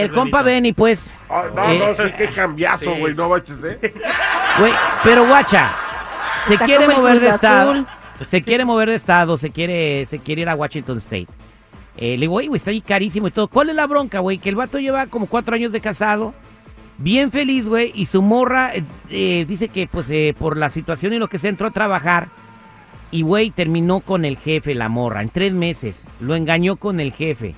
El es compa. Benny, pues. Ah, no, Eh, no, sí, qué cambiazo, Sí. güey, no baches, ¿eh? Güey, pero guacha, se Está quiere mover de estado, se quiere mover de estado, se quiere, se quiere ir a Washington State. Eh, le digo, "Oye, güey, está ahí carísimo y todo. ¿Cuál es la bronca, güey? Que el vato lleva como cuatro años de casado, bien feliz, güey, y su morra eh, eh, dice que, pues, eh, por la situación y lo que se entró a trabajar, y, güey, terminó con el jefe, la morra, en tres meses. Lo engañó con el jefe.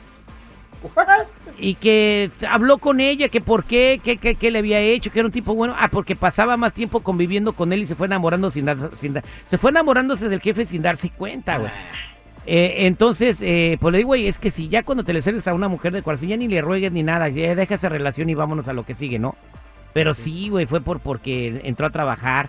Y que habló con ella, que por qué, que, que, que le había hecho, que era un tipo bueno. Ah, porque pasaba más tiempo conviviendo con él y se fue enamorando sin dar, sin dar- se fue enamorándose del jefe sin darse cuenta, güey. Eh, entonces, eh, pues le digo, güey, es que si ya cuando te le sirves a una mujer de corazón, ya ni le ruegues ni nada, ya deja esa relación y vámonos a lo que sigue, ¿no? Pero sí, güey, fue por porque entró a trabajar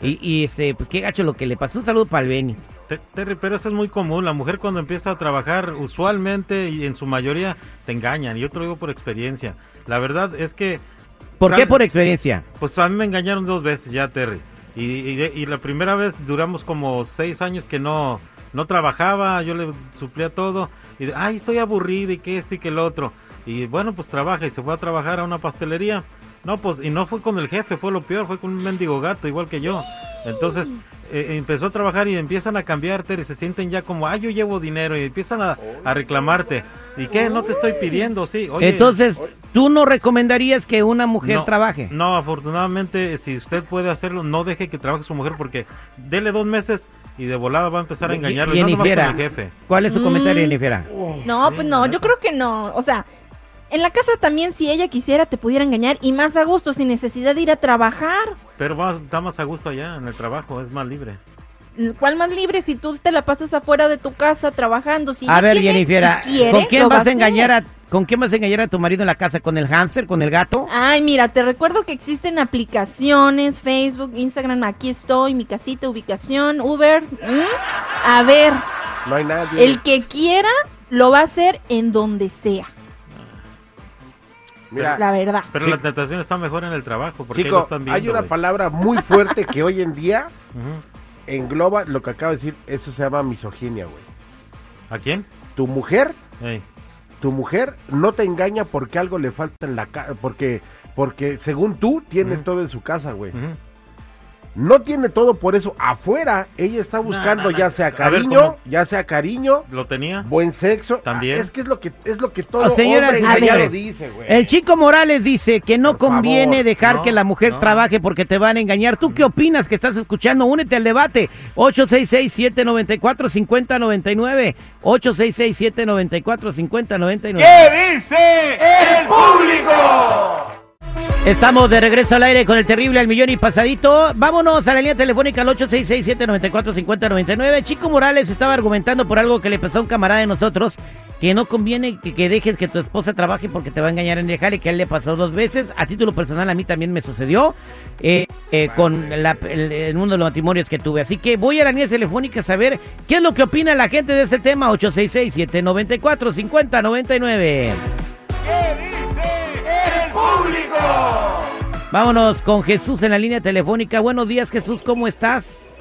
y, y este, pues, qué gacho lo que le pasó. Un saludo para el Benny. Te- Terry, pero eso es muy común. La mujer cuando empieza a trabajar, usualmente y en su mayoría te engañan. Y yo te lo digo por experiencia. La verdad es que, ¿Por qué por experiencia? pues a mí me engañaron dos veces ya, Terry. Y, y, y la primera vez duramos como seis años que no, no trabajaba, yo le suplía todo. Y ay, estoy aburrido y que esto y que el otro. Y bueno, pues trabaja y se fue a trabajar a una pastelería. No, pues, y no fue con el jefe, fue lo peor, fue con un mendigo gato, igual que yo. Entonces, eh, empezó a trabajar y empiezan a cambiarte y se sienten ya como, ay, yo llevo dinero y empiezan a, a reclamarte. ¿Y qué? No te estoy pidiendo, sí. Oye, Entonces, ¿tú no recomendarías que una mujer no, trabaje? No, afortunadamente, si usted puede hacerlo, no deje que trabaje su mujer porque dele dos meses y de volada va a empezar a engañarlo. y no nomás con Jennifer, el jefe. ¿cuál es su comentario, Mm. Jennifer? No, pues no, yo creo que no. O sea, en la casa también si ella quisiera te pudiera engañar y más a gusto, sin necesidad de ir a trabajar. Pero va, está más a gusto allá en el trabajo, es más libre. ¿Cuál más libre si tú te la pasas afuera de tu casa trabajando? Si A ver, quiere Jennifer, ¿con quién vas a engañar a con quién vas a engañar a tu marido en la casa? ¿Con el hámster, con el gato? Ay, mira, te recuerdo que existen aplicaciones, Facebook, Instagram, aquí estoy, mi casita, ubicación, Uber. A ver, No hay nadie. el que quiera lo va a hacer en donde sea, Mira, la verdad. Pero Sí. la tentación está mejor en el trabajo porque ahí lo chico, están viendo. hay una güey. palabra muy fuerte que hoy en día engloba lo que acabo de decir. Eso se llama misoginia, güey. ¿A quién? Tu mujer, tu mujer no te engaña porque algo le falta en la casa. Porque, porque según tú, tiene todo en su casa, güey. No tiene todo, por eso afuera ella está buscando no, no. ya sea ver, cariño, ya sea cariño, ¿Lo tenía? buen sexo. También. Ah, Es que es lo que es lo que todo Ah, señoras hombre y engañado señores, dice, güey. El chico Morales dice que no Por conviene favor. dejar No, que la mujer no. trabaje porque te van a engañar. ¿Tú qué opinas que estás escuchando? Únete al debate. 866-794-5099. 866-794-5099. Estamos de regreso al aire con el terrible al millón y pasadito. Vámonos a la línea telefónica al 866-794-5099. Chico Morales estaba argumentando por algo que le pasó a un camarada de nosotros, que no conviene que, dejes que tu esposa trabaje porque te va a engañar en el jale, que a él le pasó dos veces. A título personal a mí también me sucedió eh, eh, con la- el, el mundo de los matrimonios que tuve. Así que voy a la línea telefónica a saber qué es lo que opina la gente de este tema. 866-794-5099. Vámonos con Jesús en la línea telefónica. Buenos días, Jesús, ¿cómo estás?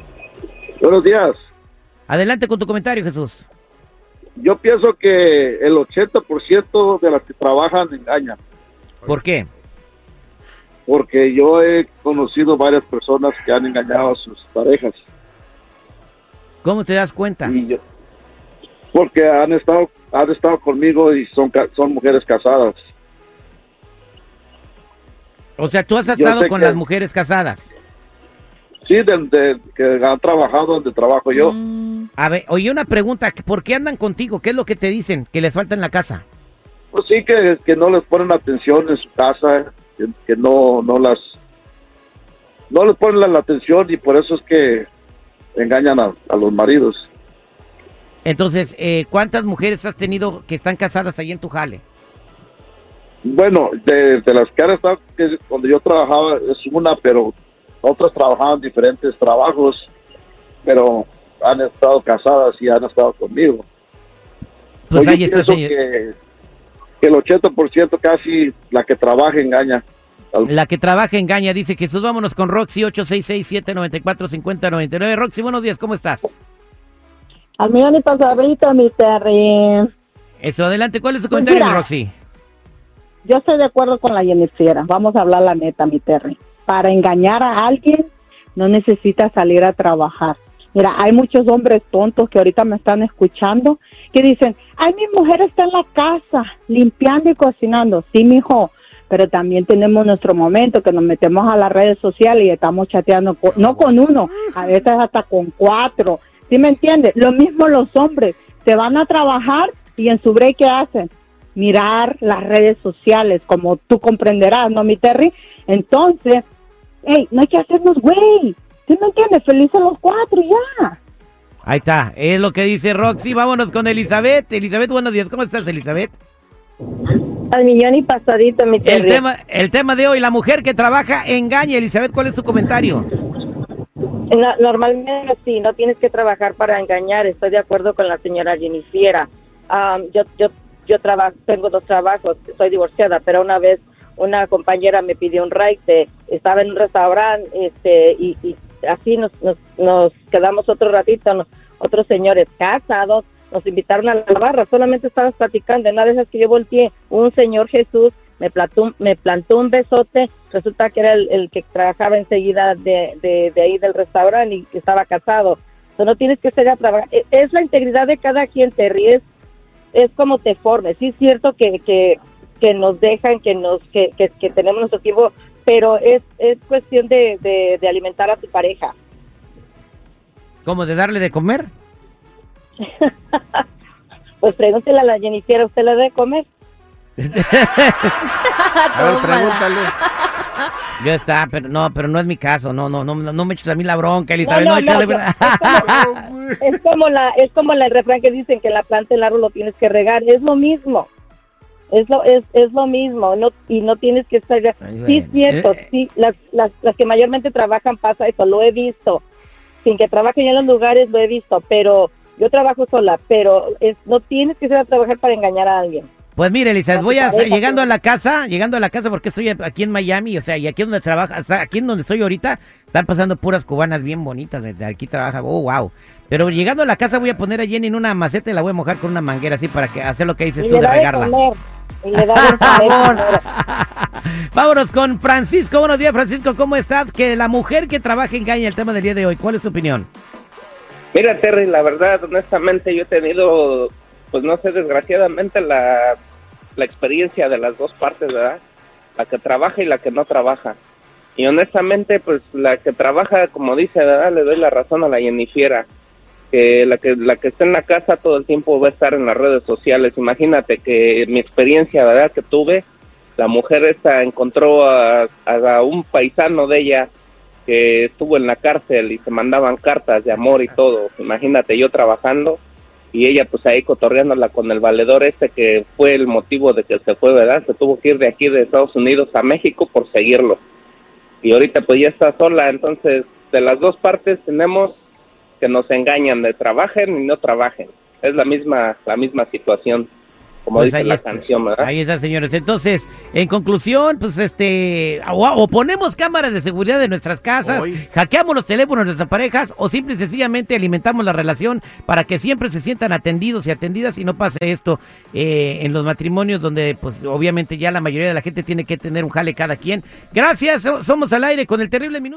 Buenos días. Adelante con tu comentario, Jesús. Yo pienso que el 80% de las que trabajan engañan, ¿Por qué? porque yo he conocido varias personas que han engañado a sus parejas ¿Cómo te das cuenta? y yo, porque han estado han estado conmigo y son son mujeres casadas. O sea, tú has estado con que- las mujeres casadas. Sí, de, de- que han trabajado donde trabajo yo. Mm, A ver, oye, una pregunta. ¿Por qué andan contigo? ¿Qué es lo que te dicen? Que les falta en la casa. Pues sí que, que no les ponen atención en su casa, que, que no no las no les ponen la, la atención y por eso es que engañan a, a los maridos. Entonces, eh, ¿cuántas mujeres has tenido que están casadas ahí en tu jale? Bueno, de, de las que han estado, que donde yo trabajaba es una, pero otras trabajaban diferentes trabajos, pero han estado casadas y han estado conmigo. Pues Yo ahí está, pienso señor. que, que el 80% casi la que trabaja engaña. La que trabaja engaña, dice Jesús. Vámonos con Roxy, 866-794-5099. Roxy, buenos días, ¿cómo estás? Al millón y pasadito, mi Terry. Eso, adelante. ¿Cuál es su Pues comentario, mira. Roxy? Yo estoy de acuerdo con la Jennifer. Vamos a hablar la neta, mi Terry. Para engañar a alguien no necesitas salir a trabajar. Mira, hay muchos hombres tontos que ahorita me están escuchando que dicen, ay, mi mujer está en la casa limpiando y cocinando. Sí, mijo, pero también tenemos nuestro momento que nos metemos a las redes sociales y estamos chateando, con- no con uno, a veces hasta con cuatro. ¿Sí me entiendes? Lo mismo los hombres, se van a trabajar y en su break, ¿qué hacen? Mirar las redes sociales, como tú comprenderás, ¿no, mi Terry? Entonces, hey, no hay que hacernos güey. ¿Sí me entiendes? Felices los cuatro y ya. Ahí está, es lo que dice Roxy. Vámonos con Elizabeth. Elizabeth, buenos días. ¿Cómo estás, Elizabeth? Al millón y pasadito, mi El Terry. tema, el tema de hoy, la mujer que trabaja engaña. Elizabeth, ¿cuál es tu comentario? No- normalmente sí, no tienes que trabajar para engañar. Estoy de acuerdo con la señora Jennifiera. Am, yo yo yo trabajo, tengo dos trabajos, soy divorciada, pero una vez una compañera me pidió un ride, estaba en un restaurante, este y, y así nos, nos nos quedamos otro ratito, otros señores casados nos invitaron a la barra, solamente estábamos platicando, en una de que yo volteé, un señor Jesús me plantó, me plantó un besote, resulta que era el, que trabajaba enseguida de, de, de ahí del restaurante y estaba casado. Entonces, no tienes que ser a trabajar. E- Es la integridad de cada quien, te ríes, es como te formes. Sí es cierto que, que, que nos dejan, que nos que, que, que tenemos nuestro tiempo, pero es, es cuestión de, de, de alimentar a tu pareja. ¿Cómo de darle de comer? Pues pregúntele a la Jennifer, ¿usted le debe comer? A ver, pregúntale. Ya está, pero no, pero no es mi caso. No, no, no, no me eches a mí la bronca, Elizabeth. No, No, no, échale- Es como la es como la- el refrán que dicen que la planta el árbol lo tienes que regar, es lo mismo. Es lo es, es lo mismo, no y no tienes que estar Ay, Sí es bueno. cierto, Eh, sí, las, las las que mayormente trabajan pasa eso, lo he visto. Sin que trabajen en los lugares lo he visto, pero yo trabajo sola, pero es, no tienes que ser a trabajar para engañar a alguien. Pues mire, Elizabeth, A voy a pareja, llegando a pues. la casa, llegando a la casa porque estoy aquí en Miami, o sea, y aquí donde trabaja, o sea, aquí en donde estoy ahorita, están pasando puras cubanas bien bonitas, aquí trabaja, oh, wow. Pero llegando a la casa voy a poner a Jenny en una maceta y la voy a mojar con una manguera así para que hacer lo que dices Y tú le de regarla. comer, y le da de comer. Vámonos con Francisco. Buenos días, Francisco. ¿Cómo estás? Que la mujer que trabaja engaña el tema del día de hoy. ¿Cuál es tu opinión? Mira, Terry, la verdad, honestamente, yo he tenido, pues no sé, desgraciadamente la, la experiencia de las dos partes, ¿verdad? La que trabaja y la que no trabaja. Y honestamente, pues la que trabaja, como dice, ¿verdad? Le doy la razón a la Jennifiera. Que la que la que está en la casa todo el tiempo va a estar en las redes sociales. Imagínate que mi experiencia, ¿verdad? Que tuve, la mujer esta encontró a, a un paisano de ella que estuvo en la cárcel y se mandaban cartas de amor y todo. Imagínate yo trabajando y ella pues ahí cotorreándola con el valedor este que fue el motivo de que se fue, ¿verdad? Se tuvo que ir de aquí de Estados Unidos a México por seguirlo. Y ahorita pues ya está sola, entonces de las dos partes tenemos que nos engañan de trabajen y no trabajen. Es la misma la misma situación, como Pues dice ahí la está. canción, ¿verdad? Ahí está, señores. Entonces, en conclusión, pues este, o, o ponemos cámaras de seguridad en nuestras casas, Hoy. hackeamos los teléfonos de nuestras parejas, o simple y sencillamente alimentamos la relación para que siempre se sientan atendidos y atendidas y no pase esto eh, en los matrimonios donde, pues, obviamente ya la mayoría de la gente tiene que tener un jale cada quien. Gracias, so- somos al aire con el terrible minuto.